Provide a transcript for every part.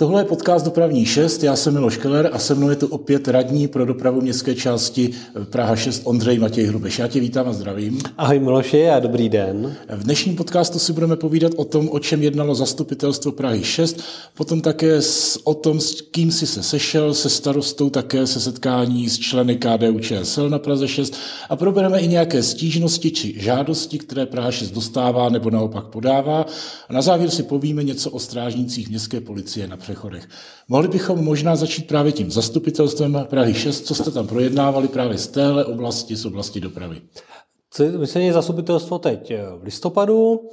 Tohle je podcast Dopravní 6, já jsem Miloš Keller a se mnou je tu opět radní pro dopravu městské části Praha 6 Ondřej Matěj Hrubeš. Já tě vítám a zdravím. Ahoj Miloši a dobrý den. V dnešním podcastu si budeme povídat o tom, o čem jednalo zastupitelstvo Prahy 6, potom také o tom, s kým si se sešel, se starostou, také se setkání s členy KDU ČSL na Praze 6 a probereme i nějaké stížnosti či žádosti, které Praha 6 dostává nebo naopak podává. A na závěr si povíme něco o strážnících městské policie na přechodech. Mohli bychom možná začít právě tím zastupitelstvem Prahy 6, co jste tam projednávali právě z téhle oblasti, z oblasti dopravy. Myslím, je zastupitelstvo teď v listopadu.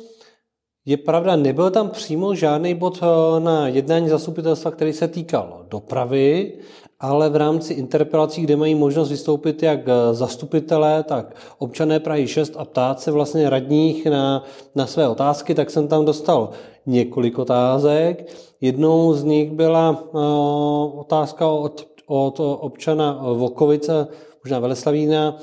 Je pravda, nebyl tam přímo žádný bod eh, na jednání zastupitelstva, který se týkal dopravy, ale v rámci interpelací, kde mají možnost vystoupit jak zastupitelé, tak občané Prahy 6 a ptát se vlastně radních na, na své otázky, tak jsem tam dostal několik otázek. Jednou z nich byla uh, otázka od, od občana Vokovice, možná Veleslavína,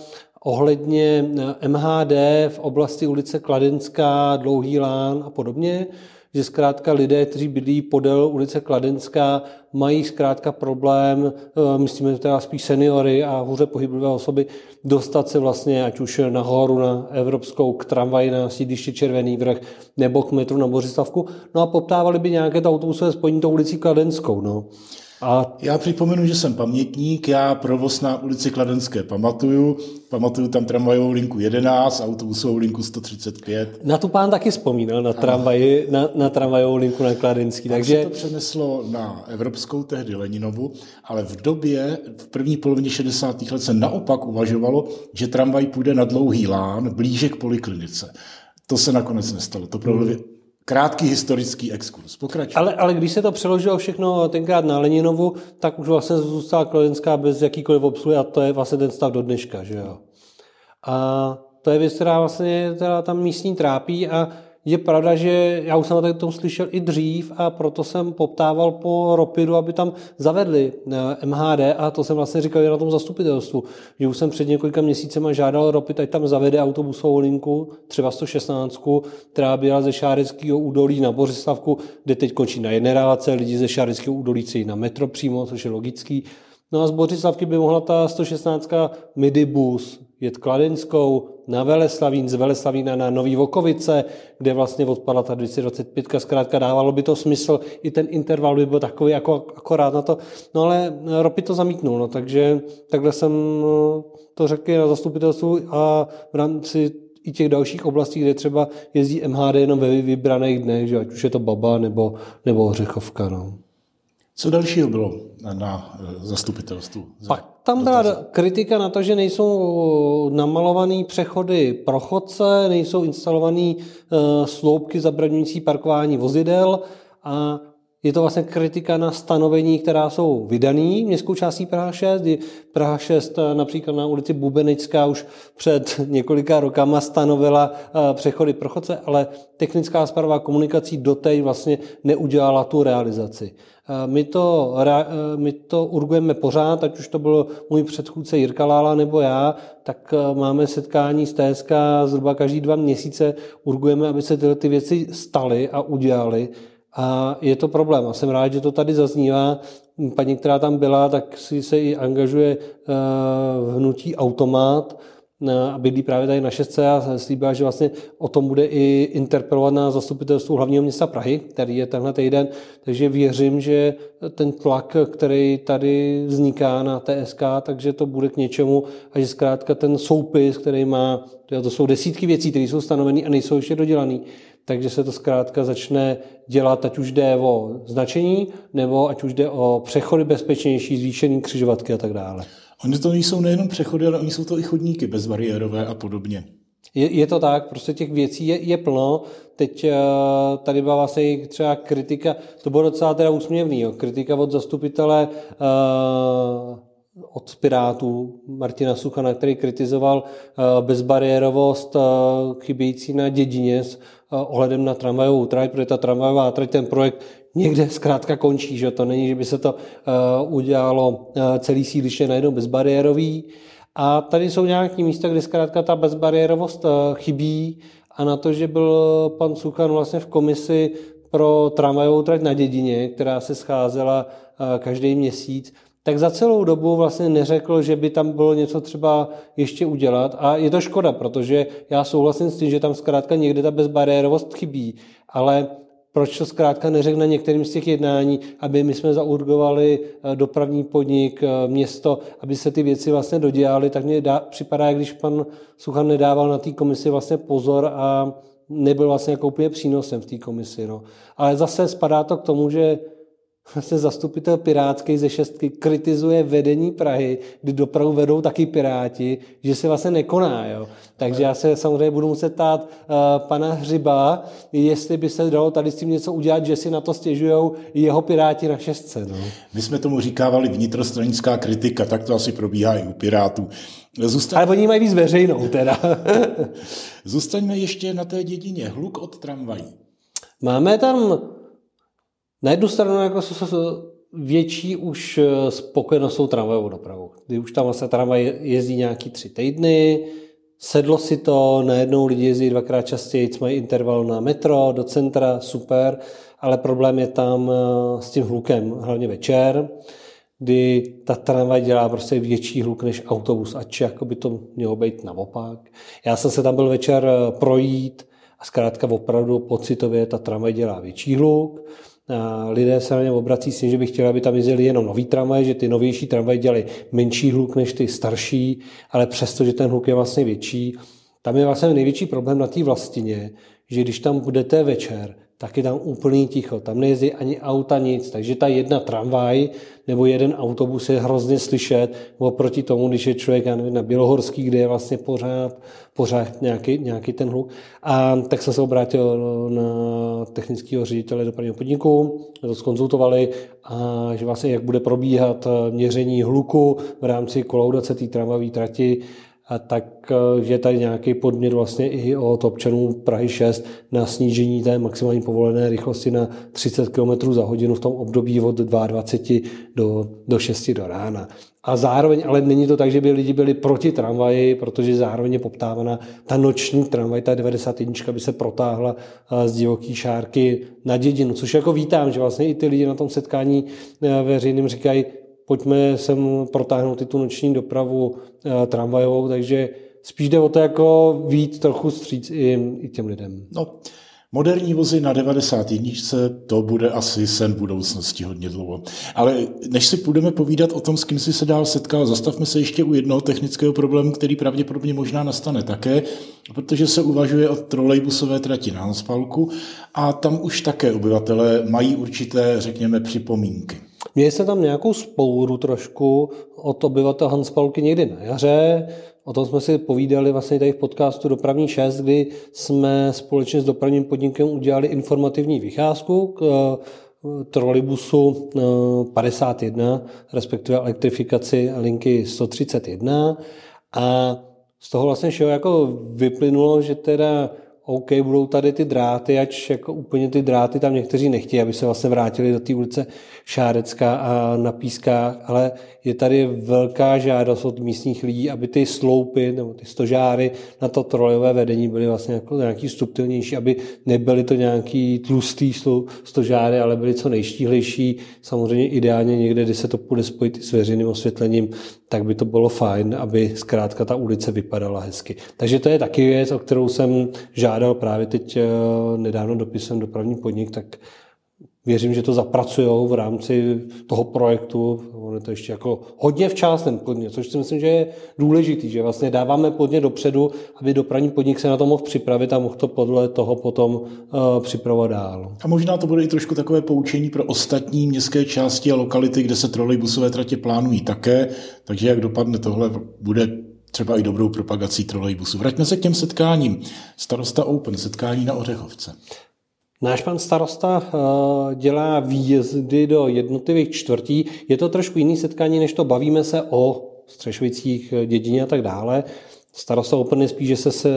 ohledně eh, MHD v oblasti ulice Kladenská, Dlouhý lán a podobně že zkrátka lidé, kteří bydlí podél ulice Kladenská, mají zkrátka problém, eh, myslíme teda spíš seniory a hůře pohyblivé osoby, dostat se vlastně ať už nahoru na Evropskou k tramvaji na sídliště Červený vrch nebo k metru na Bořislavku. No a poptávali by nějaké to autobusové spojení tou ulicí Kladenskou. No. A já připomenu, že jsem pamětník, já provoz na ulici Kladenské pamatuju, pamatuju tam tramvajovou linku 11, autobusovou linku 135. Na tu pán taky vzpomínal, na, tramvaj, na, na tramvajovou linku na Kladenský. Tak takže... se to přeneslo na Evropskou, tehdy Leninovu, ale v době, v první polovině 60. let se naopak uvažovalo, že tramvaj půjde na dlouhý lán, blíže k poliklinice. To se nakonec nestalo. To. Krátký historický exkurs. Pokračuj. Ale, ale když se to přeložilo všechno tenkrát na Leninovu, tak už vlastně zůstala Kladenská bez jakýkoliv obsluhy a to je vlastně ten stav do dneška. Že jo? A to je věc, která vlastně teda tam místní trápí a je pravda, že já už jsem o tom slyšel i dřív a proto jsem poptával po Ropidu, aby tam zavedli eh, MHD a to jsem vlastně říkal i na tom zastupitelstvu, že už jsem před několika měsícema žádal Ropid, ať tam zavede autobusovou linku, třeba 116, která byla ze Šáreckého údolí na Bořislavku, kde teď končí na generáce, lidi ze Šáreckého údolí na metro přímo, což je logický. No a z Bořislavky by mohla ta 116 midibus jet Kladenskou na Veleslavín, z Veleslavína na Nový Vokovice, kde vlastně odpadla ta 225, zkrátka dávalo by to smysl, i ten interval by byl takový jako akorát na to, no ale Ropy to zamítnul, no, takže takhle jsem no, to řekl na zastupitelstvu a v rámci i těch dalších oblastí, kde třeba jezdí MHD jenom ve vybraných dnech, že ať už je to Baba nebo, nebo Ořechovka. No. Co dalšího bylo na eh, zastupitelstvu? Pak tam byla kritika na to, že nejsou namalované přechody pro chodce, nejsou instalované eh, sloupky zabraňující parkování vozidel a je to vlastně kritika na stanovení, která jsou vydaný městskou částí Praha 6. Praha 6 eh, například na ulici Bubenická už před několika rokama stanovila přechody pro chodce, ale technická zpráva komunikací doteď vlastně neudělala tu realizaci. My to, my to urgujeme pořád, ať už to byl můj předchůdce Jirka Lála nebo já, tak máme setkání s TSK zhruba každý dva měsíce, urgujeme, aby se tyhle ty věci staly a udělaly. A je to problém. A jsem rád, že to tady zaznívá. Paní, která tam byla, tak si se i angažuje e, v hnutí Automat, a bydlí právě tady na šestce a slíbila, že vlastně o tom bude i interpelovat na zastupitelstvu hlavního města Prahy, který je tenhle týden. Takže věřím, že ten tlak, který tady vzniká na TSK, takže to bude k něčemu a že zkrátka ten soupis, který má, to jsou desítky věcí, které jsou stanoveny a nejsou ještě dodělané, takže se to zkrátka začne dělat, ať už jde o značení, nebo ať už jde o přechody bezpečnější, zvýšení křižovatky a tak dále. Oni to nejsou nejenom přechody, ale oni jsou to i chodníky bezbariérové a podobně. Je, je to tak, prostě těch věcí je, je plno. Teď uh, tady byla vlastně třeba kritika, to bylo docela teda úsměvný, jo, kritika od zastupitele uh, od Pirátů Martina Suchana, který kritizoval uh, bezbariérovost uh, chybějící na dědině s ohledem na tramvajovou trať, protože ta tramvajová trať, ten projekt někde zkrátka končí, že to není, že by se to uh, udělalo uh, celý sídliště najednou bezbariérový. A tady jsou nějaké místa, kde zkrátka ta bezbariérovost uh, chybí a na to, že byl pan Suchan vlastně v komisi pro tramvajovou trať na dědině, která se scházela každý měsíc, tak za celou dobu vlastně neřekl, že by tam bylo něco třeba ještě udělat. A je to škoda, protože já souhlasím s tím, že tam zkrátka někde ta bezbariérovost chybí, ale proč to zkrátka neřekl na některým z těch jednání, aby my jsme zaurgovali eh, dopravní podnik, eh, město, aby se ty věci vlastně dodělaly, tak mně dá, připadá, když pan Suchan nedával na té komisi vlastně pozor a nebyl vlastně jako úplně přínosem v té komisi. No. Ale zase spadá to k tomu, že vlastně zastupitel pirátský ze šestky kritizuje vedení Prahy, kdy dopravu vedou taky piráti, že se vlastně nekoná. Jo. Takže já se samozřejmě budu muset tát uh, pana Hřiba, jestli by se dalo tady s tím něco udělat, že si na to stěžují jeho piráti na šestce. No. My jsme tomu říkávali vnitrostranická kritika, tak to asi probíhá i u pirátů. Zůstaň... Ale oni mají víc veřejnou teda. Zůstaňme ještě na té dědině. Hluk od tramvají. Máme tam na jednu stranu jako větší už eh, spokojenost s tou tramvajovou dopravou. Kdy už tam vlastně tramvaj jezdí nějaký tři týdny, sedlo si to, najednou lidi jezdí dvakrát častěji, mají interval na metro, do centra, super, ale problém je tam eh, s tím hlukem, hlavně večer, kdy ta tramvaj dělá prostě větší hluk než autobus, ač jako by to mělo být naopak. Já jsem se tam byl večer eh, projít a zkrátka opravdu pocitově ta tramvaj dělá větší hluk, lidé se na ně obrací s tím, že by chtěli, aby tam jezdili jenom nový tramvaj, že ty novější tramvaje dělají menší hluk než ty starší, ale přesto, že ten hluk je vlastně větší. Tam je vlastně největší problém na té vlastině, že když tam budete večer, tak je tam úplný ticho. Tam nejezdí ani auta, nic. Takže ta jedna tramvaj nebo jeden autobus je hrozně slyšet oproti tomu, když je člověk já nevím, na Bělohorský, kde je vlastně pořád, pořád nějaký, nějaký ten hluk. A tak jsem se obrátil na technického ředitele dopravního podniku, to skonzultovali, a že vlastně jak bude probíhat měření hluku v rámci kolaudace té tramvajové trati a tak eh, je tady nějaký podměr vlastně i od občanů Prahy 6 na snížení té maximální povolené rychlosti na 30 km za hodinu v tom období od 22 do, do 6 do rána. A zároveň, ale není to tak, že by lidi byli proti tramvaji, protože zároveň je poptávaná ta noční tramvaj, ta 91 by se protáhla eh, z divoký šárky na dědinu, což jako vítám, že vlastně i ty lidi na tom setkání eh, veřejným říkají, pojďme sem protáhnout i tu noční dopravu eh, tramvajovou, takže spíš jde o to jako víc trochu stříc i, i těm lidem. No, Moderní vozy na 91. to bude asi sen budoucnosti hodně dlouho. Ale než si budeme povídat o tom, s kým si se dál setkal, zastavme se ještě u jednoho technického problému, který pravděpodobně možná nastane také, protože se uvažuje o trolejbusové trati na Hanspalku a tam už také obyvatelé mají určité, řekněme, připomínky. Měli jsme tam nějakou spouru trošku od obyvatel Hanspalky někdy na jaře. O tom jsme si povídali vlastně tady v podcastu Dopravní 6, kdy jsme společně s dopravním podnikem udělali informativní vycházku k eh, trolibusu 51, eh, respektive elektrifikaci linky 131. A z toho vlastně všeho jako vyplynulo, že teda OK, budou tady ty dráty, ač jako úplně ty dráty tam někteří nechtějí, aby se vlastně vrátili do té ulice Šárecká a na Pískách, ale je tady velká žádost od místních lidí, aby ty sloupy nebo ty stožáry na to trojové vedení byly vlastně jako nějaký subtilnější, aby nebyly to nějaký tlustý stožáry, ale byly co nejštíhlejší. Samozřejmě ideálně někde, kdy se to bude spojit s veřejným osvětlením, tak by to bylo fajn, aby zkrátka ta ulice vypadala hezky. Takže to je taky věc, o kterou jsem žádal právě teď eh, nedávno dopisem dopravní podnik, tak Věřím, že to zapracují v rámci toho projektu. Je to ještě jako hodně včas ten podnět, což si myslím, že je důležitý, že vlastně dáváme podnět dopředu, aby dopravní podnik se na to mohl připravit a mohl to podle toho potom uh, připravovat dál. A možná to bude i trošku takové poučení pro ostatní městské části a lokality, kde se trolejbusové tratě plánují také, takže jak dopadne tohle, bude třeba i dobrou propagací trolejbusu. Vraťme se k těm setkáním. Starosta Open, setkání na Ořechovce. Náš pan starosta eh, dělá výjezdy do jednotlivých čtvrtí. Je to trošku jiný setkání, než to bavíme se o Střešovicích, eh, dědině a tak dále. Starosta úplně spíš, že se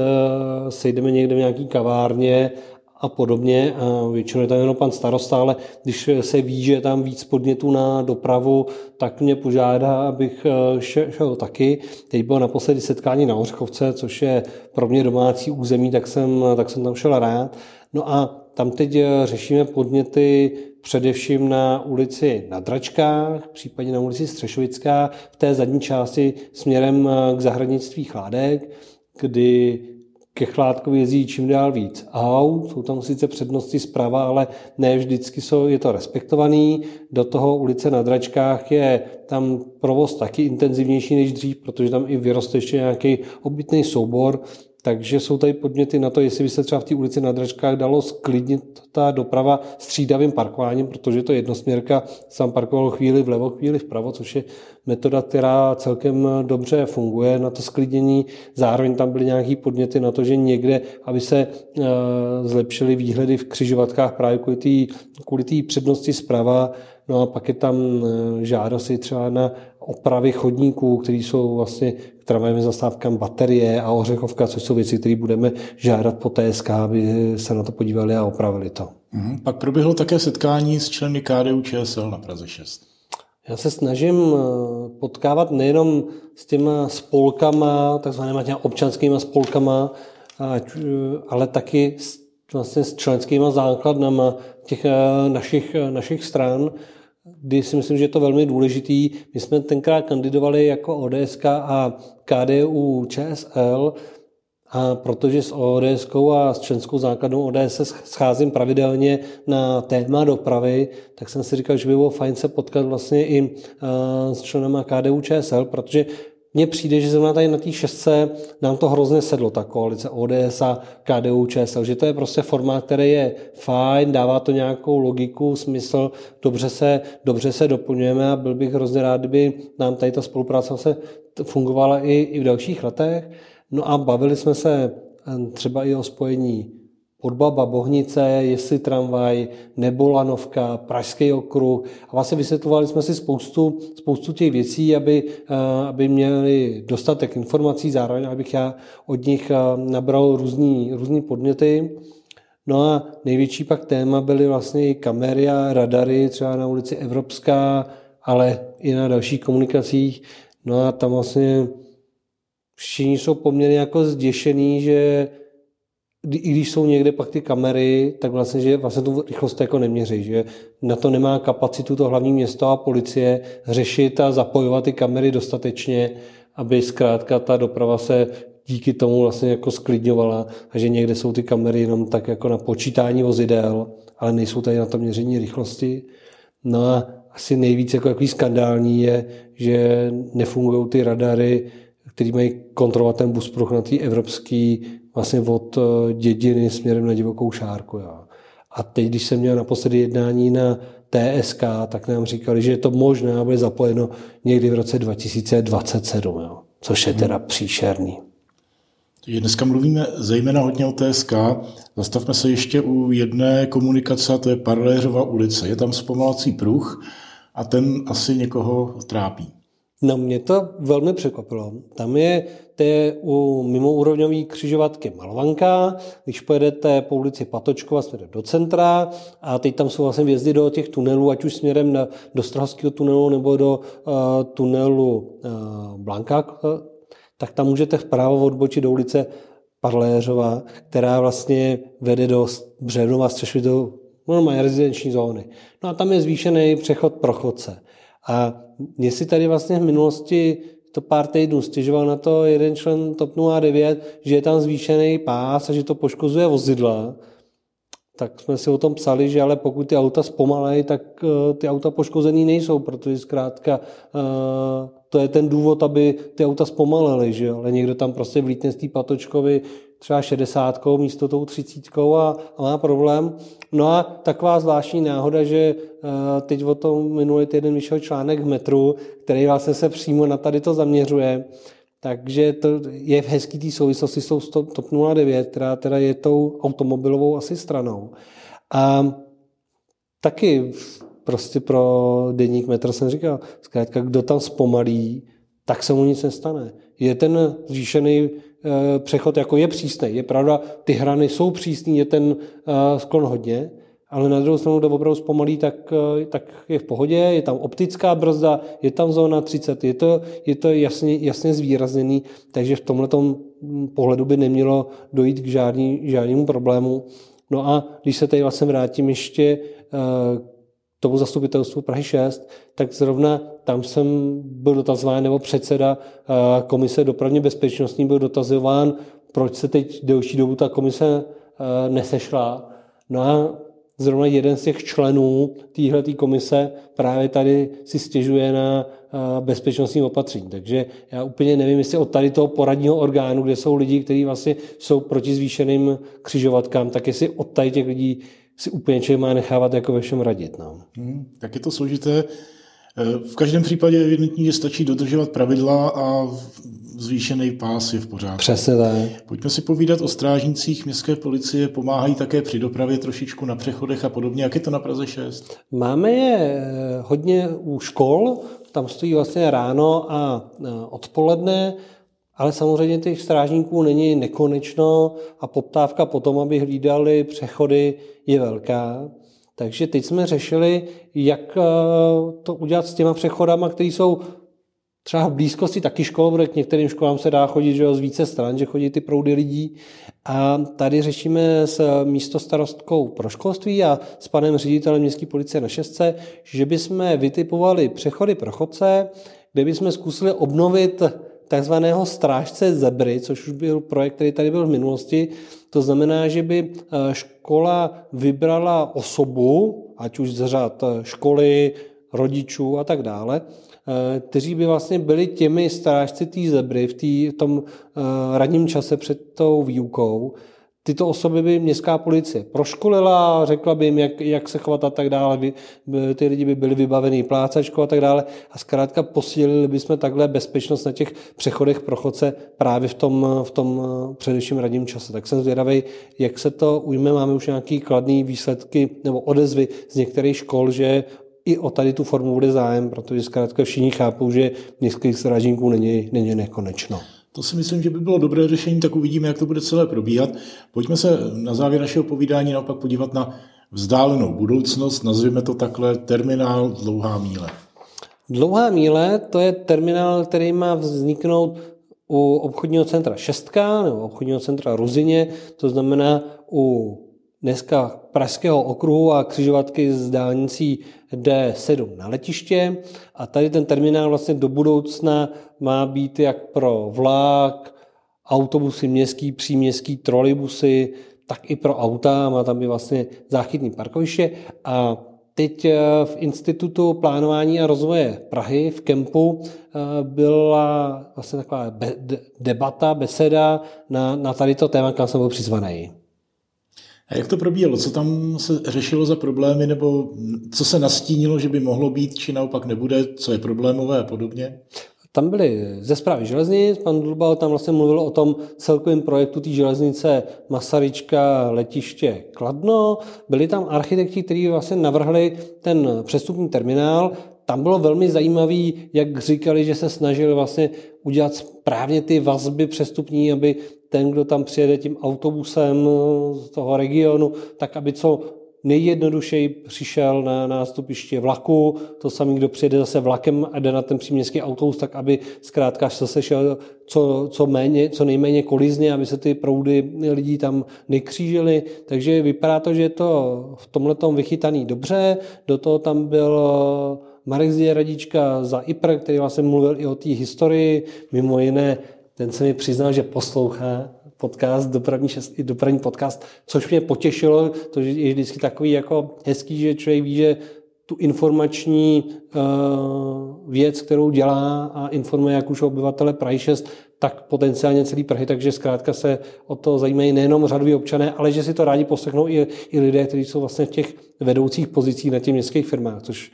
sejdeme někde v nějaký kavárně a podobně. A většinou je tam jenom pan starosta, ale když se ví, že je tam víc podnětů na dopravu, tak mě požádá, abych eh, šel, šel taky. Teď bylo naposledy setkání na Ořchovce, což je pro mě domácí území, tak jsem, tak jsem tam šel rád. No a tam teď řešíme podněty především na ulici na Dračkách, případně na ulici Střešovická, v té zadní části směrem k zahradnictví Chládek, kdy ke Chládkovi jezdí čím dál víc aut, jsou tam sice přednosti zprava, ale ne vždycky jsou, je to respektovaný. Do toho ulice na Dračkách je tam provoz taky intenzivnější než dřív, protože tam i vyroste ještě nějaký obytný soubor, takže jsou tady podněty na to, jestli by se třeba v té ulici na Dračkách dalo sklidnit ta doprava střídavým parkováním, protože to jednosměrka sám parkoval chvíli vlevo, chvíli vpravo, což je metoda, která celkem dobře funguje na to sklidnění. Zároveň tam byly nějaké podněty na to, že někde, aby se eh, zlepšily výhledy v křižovatkách právě kvůli té přednosti zprava, No a pak je tam eh, žádosti třeba na opravy chodníků, které jsou vlastně k tramvajovým zastávkám baterie a ořechovka, což jsou věci, které budeme žádat po TSK, aby se na to podívali a opravili to. Mhm. Pak proběhlo také setkání s členy KDU ČSL na Praze 6. Já se snažím eh, potkávat nejenom s těma spolkama, takzvanýma těma občanskými spolkama, eh, ale taky s, vlastně s členskými základnama těch našich, našich stran, kdy si myslím, že je to velmi důležitý. My jsme tenkrát kandidovali jako ODS a KDU ČSL, a protože s ODS a s členskou základnou ODS se scházím pravidelně na téma dopravy, tak jsem si říkal, že by bylo fajn se potkat vlastně i s členama KDU ČSL, protože mně přijde, že zrovna tady na té šestce nám to hrozně sedlo, ta koalice ODS a KDU ČSL, že to je prostě formát, který je fajn, dává to nějakou logiku, smysl, dobře se, dobře se doplňujeme a byl bych hrozně rád, kdyby nám tady ta spolupráce se fungovala i, i v dalších letech. No a bavili jsme se eh, třeba i o spojení Podbaba, Bohnice, jestli tramvaj, nebo Lanovka, Pražský okruh. A vlastně vysvětlovali jsme si spoustu, spoustu těch věcí, aby, eh, aby měli dostatek informací, zároveň abych já od nich eh, nabral různý, různý podněty. No a největší pak téma byly vlastně i kamery a radary, třeba na ulici Evropská, ale i na dalších komunikacích. No a tam vlastně všichni jsou poměrně jako zděšený, že i když jsou někde pak ty kamery, tak vlastně, že vlastně tu rychlost jako neměří, že na to nemá kapacitu to hlavní město a policie řešit a zapojovat ty kamery dostatečně, aby zkrátka ta doprava se díky tomu vlastně jako sklidňovala a že někde jsou ty kamery jenom tak jako na počítání vozidel, ale nejsou tady na to měření rychlosti. No a asi nejvíc jako jaký skandální je, že nefungují ty radary, který mají kontrolovat ten buspruh na té evropské vlastně od eh, dědiny směrem na divokou šárku. Jo. A teď, když jsem měl naposledy jednání na TSK, tak nám říkali, že je to možné a bude zapojeno někdy v roce 2027, jo. což je teda příšerný. Dneska mluvíme zejména hodně o TSK. Zastavme se ještě u jedné komunikace, a to je Parléřova ulice. Je tam zpomalací pruh a ten asi někoho trápí. No mě to velmi překvapilo. Tam je to je u mimoúrovňové křižovatky Malovanka, když pojedete po ulici Patočkova směrem do centra a teď tam jsou vlastně vjezdy do těch tunelů, ať už směrem na, do Strahovského tunelu nebo do uh, tunelu uh, Blanka, tak tam můžete vpravo odbočit do ulice Parléřova, která vlastně vede do Břevnova do normální rezidenční zóny. No a tam je zvýšený přechod pro chodce. A mě si tady vlastně v minulosti to pár týdnů stěžoval na to jeden člen TOP 09, že je tam zvýšený pás a že to poškozuje vozidla, tak jsme si o tom psali, že ale pokud ty auta zpomalejí, tak uh, ty auta poškozený nejsou, protože zkrátka uh, to je ten důvod, aby ty auta zpomalily, že ale někdo tam prostě vlítne z té patočkovy třeba 60 místo tou 30 a, a má problém. No a taková zvláštní náhoda, že uh, teď o tom minulý týden vyšel článek v metru, který vlastně se přímo na tady to zaměřuje. Takže to je v hezký té souvislosti s tou TOP 09, která teda je tou automobilovou asi stranou. A taky prostě pro denník metr jsem říkal, zkrátka, kdo tam zpomalí, tak se mu nic nestane. Je ten zvýšený eh, přechod jako je přísný. Je pravda, ty hrany jsou přísný, je ten eh, sklon hodně, ale na druhou stranu, kdo opravdu zpomalí, tak, eh, tak je v pohodě, je tam optická brzda, je tam zóna 30, je to, je to jasně, jasně zvýrazněný, takže v tomhle pohledu by nemělo dojít k žádný, žádnému problému. No a když se tady vlastně vrátím ještě tomu zastupitelstvu Prahy 6, tak zrovna tam jsem byl dotazován, nebo předseda komise dopravně bezpečnostní byl dotazován, proč se teď delší dobu ta komise nesešla. No a zrovna jeden z těch členů téhle komise právě tady si stěžuje na bezpečnostní opatření. Takže já úplně nevím, jestli od tady toho poradního orgánu, kde jsou lidi, kteří vlastně jsou proti zvýšeným křižovatkám, tak jestli od tady těch lidí si úplně člověk má nechávat jako ve všem radit. No. Hmm, tak je to složité. V každém případě je evidentní, že stačí dodržovat pravidla a zvýšený pás je v pořádku. Přesně tak. Pojďme si povídat o strážnících městské policie, pomáhají také při dopravě trošičku na přechodech a podobně. Jak je to na Praze 6? Máme je eh, hodně u škol, tam stojí vlastně ráno a eh, odpoledne, ale samozřejmě těch strážníků není nekonečno a poptávka po tom, aby hlídali přechody, je velká. Takže teď jsme řešili, jak eh, to udělat s těma přechodama, které jsou třeba v blízkosti taky škol, protože k některým školám se dá chodit že jo, z více stran, že chodí ty proudy lidí. A tady řešíme s místostarostkou pro školství a s panem ředitelem městské policie na šestce, že bychom vytipovali přechody pro chodce, kde bychom zkusili obnovit takzvaného strážce zebry, což už byl projekt, který tady byl v minulosti. To znamená, že by eh, škola vybrala osobu, ať už z řad eh, školy, rodičů a tak dále, Eh, kteří by vlastně byli těmi strážci té zebry v, tý, v tom radním čase před tou výukou. Tyto osoby by městská policie proškolila, řekla by jim, jak, jak se chovat a tak dále, by, by, ty lidi by byli vybavení plácačkou a tak dále a zkrátka posílili bychom takhle bezpečnost na těch přechodech pro chodce právě v tom, v tom eh, především radním čase. Tak jsem zvědavý, jak se to ujme. Máme už nějaké kladné výsledky nebo odezvy z některých škol, že i o tady tu formu bude zájem, protože zkrátka všichni chápou, že městských strážníků není, není nekonečno. To si myslím, že by bylo dobré řešení, tak uvidíme, jak to bude celé probíhat. Pojďme se na závěr našeho povídání naopak podívat na vzdálenou budoucnost, nazvěme to takhle terminál Dlouhá míle. Dlouhá míle to je terminál, který má vzniknout u obchodního centra Šestka nebo obchodního centra Ruzině, to znamená u dneska Pražského okruhu a křižovatky z dálnicí D7 na letiště. A tady ten terminál vlastně do budoucna má být jak pro vlak, autobusy městský, příměstský, trolejbusy, tak i pro auta, má tam být vlastně záchytný parkoviště. A teď eh, v Institutu plánování a rozvoje Prahy v Kempu eh, byla vlastně taková debata, beseda na, na tady to téma, kam jsem byl přizvaný. A jak to probíhalo? Co tam se řešilo za problémy, nebo co se nastínilo, že by mohlo být, či naopak nebude, co je problémové a podobně? Tam byly ze zprávy železnic, pan Dulbal tam vlastně mluvil o tom celkovém projektu té železnice Masaryčka letiště Kladno. Byli tam architekti, kteří vlastně navrhli ten přestupní terminál. Tam bylo velmi zajímavé, jak říkali, že se snažili vlastně udělat správně ty vazby přestupní, aby ten, kdo tam přijede tím autobusem z toho regionu, tak aby co nejjednodušeji přišel na nástupiště vlaku, to samý, kdo přijede zase vlakem a jde na ten příměstský autobus, tak aby zkrátka se šel co, co, méně, co nejméně kolizně, aby se ty proudy lidí tam nekřížily. Takže vypadá to, že je to v tomhle vychytaný dobře. Do toho tam byl Marek Zděradička za IPR, který vlastně mluvil i o té historii, mimo jiné ten se mi přiznal, že poslouchá podcast, dopravní, šest, dopravní podcast, což mě potěšilo, to je vždycky takový jako hezký, že člověk ví, že tu informační uh, věc, kterou dělá a informuje jak už obyvatele Prahy 6, tak potenciálně celý Prahy, takže zkrátka se o to zajímají nejenom řadoví občané, ale že si to rádi poslechnou i, i lidé, kteří jsou vlastně v těch vedoucích pozicích na těch městských firmách, což,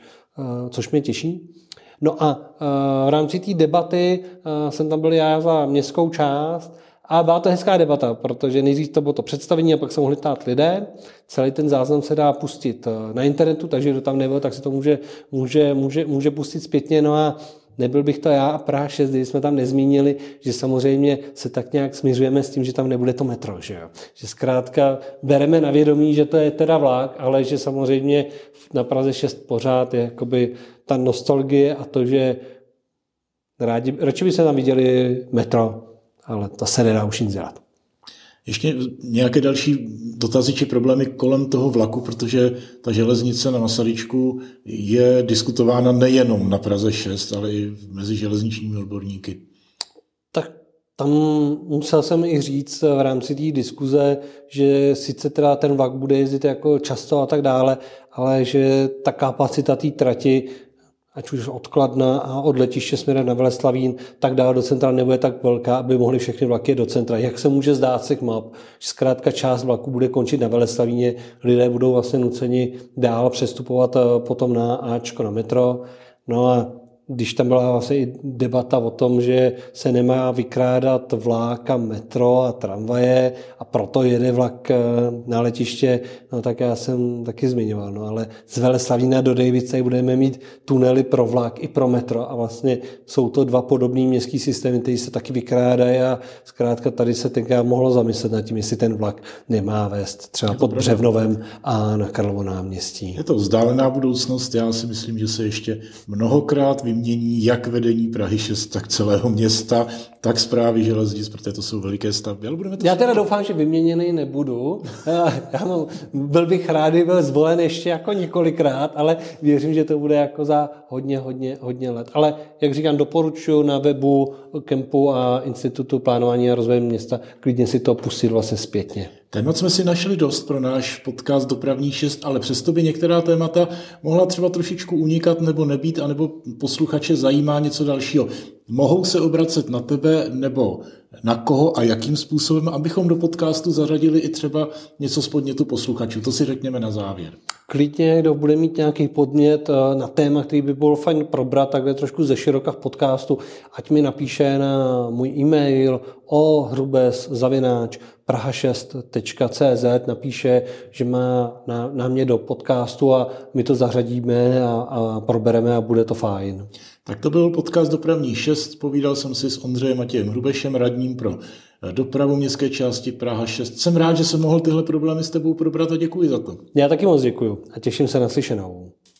což mě těší. No a v rámci té debaty jsem tam byl já za městskou část a byla to hezká debata, protože nejdřív to bylo to představení a pak se mohli ptát lidé. Celý ten záznam se dá pustit na internetu, takže kdo tam nebyl, tak si to může, může, může, může pustit zpětně. No a nebyl bych to já a Praha 6, když jsme tam nezmínili, že samozřejmě se tak nějak směřujeme s tím, že tam nebude to metro. Že, jo? že zkrátka bereme na vědomí, že to je teda vlak, ale že samozřejmě na Praze 6 pořád je jakoby ta nostalgie a to, že rádi, radši by se tam viděli metro, ale to se nedá už nic dělat. Ještě nějaké další dotazy či problémy kolem toho vlaku, protože ta železnice na Masaryčku je diskutována nejenom na Praze 6, ale i mezi železničními odborníky. Tak tam musel jsem i říct v rámci té diskuze, že sice teda ten vlak bude jezdit jako často a tak dále, ale že ta kapacita té trati ať už odkladna a od letiště směrem na Veleslavín, tak dál do centra nebude tak velká, aby mohly všechny vlaky do centra. Jak se může zdát se map, že zkrátka část vlaku bude končit na Veleslavíně, lidé budou vlastně nuceni dál přestupovat eh, potom na Ačko, na metro. No a když tam byla vlastně i debata o tom, že se nemá vykrádat vlák a metro a tramvaje a proto jede vlak eh, na letiště, no tak já jsem taky zmiňoval. No ale z Veleslavína do Davice budeme mít tunely pro vlak i pro metro a vlastně jsou to dva podobné městské systémy, které se taky vykrádají a zkrátka tady se tenkrát mohlo zamyslet nad tím, jestli ten vlak nemá vést třeba pod Břevnovem a na Karlovo náměstí. Je to vzdálená budoucnost, já si myslím, že se ještě mnohokrát vymění jak vedení Prahy 6, tak celého města, tak zprávy železnic, protože to jsou veliké stavby. Ale budeme to Já teda doufám, že vyměněný nebudu. Já mám, byl bych rád, byl zvolen ještě jako několikrát, ale věřím, že to bude jako za hodně, hodně, hodně let. Ale jak říkám, doporučuji na webu Kempu a Institutu plánování a rozvoje města klidně si to pustit vlastně zpětně. Témat jsme si našli dost pro náš podcast Dopravní 6, ale přesto by některá témata mohla třeba trošičku unikat nebo nebýt, anebo posluchače zajímá něco dalšího. Mohou se obracet na tebe nebo na koho a jakým způsobem, abychom do podcastu zařadili i třeba něco z podnětu posluchačů. To si řekněme na závěr. Klidně, kdo bude mít nějaký podnět eh, na téma, který by bylo fajn probrat takhle trošku ze široka v podcastu, ať mi napíše na můj e-mail o hrubes zavináč praha6.cz napíše, že má na, na mě do podcastu a my to zařadíme a, a probereme a bude to fajn. Tak to byl podcast Dopravní 6. Povídal jsem si s Ondřejem Matějem Hrubešem, radním pro dopravu městské části Praha 6. Jsem rád, že jsem mohl tyhle problémy s tebou probrat a děkuji za to. Já taky moc děkuji a těším se na slyšenou.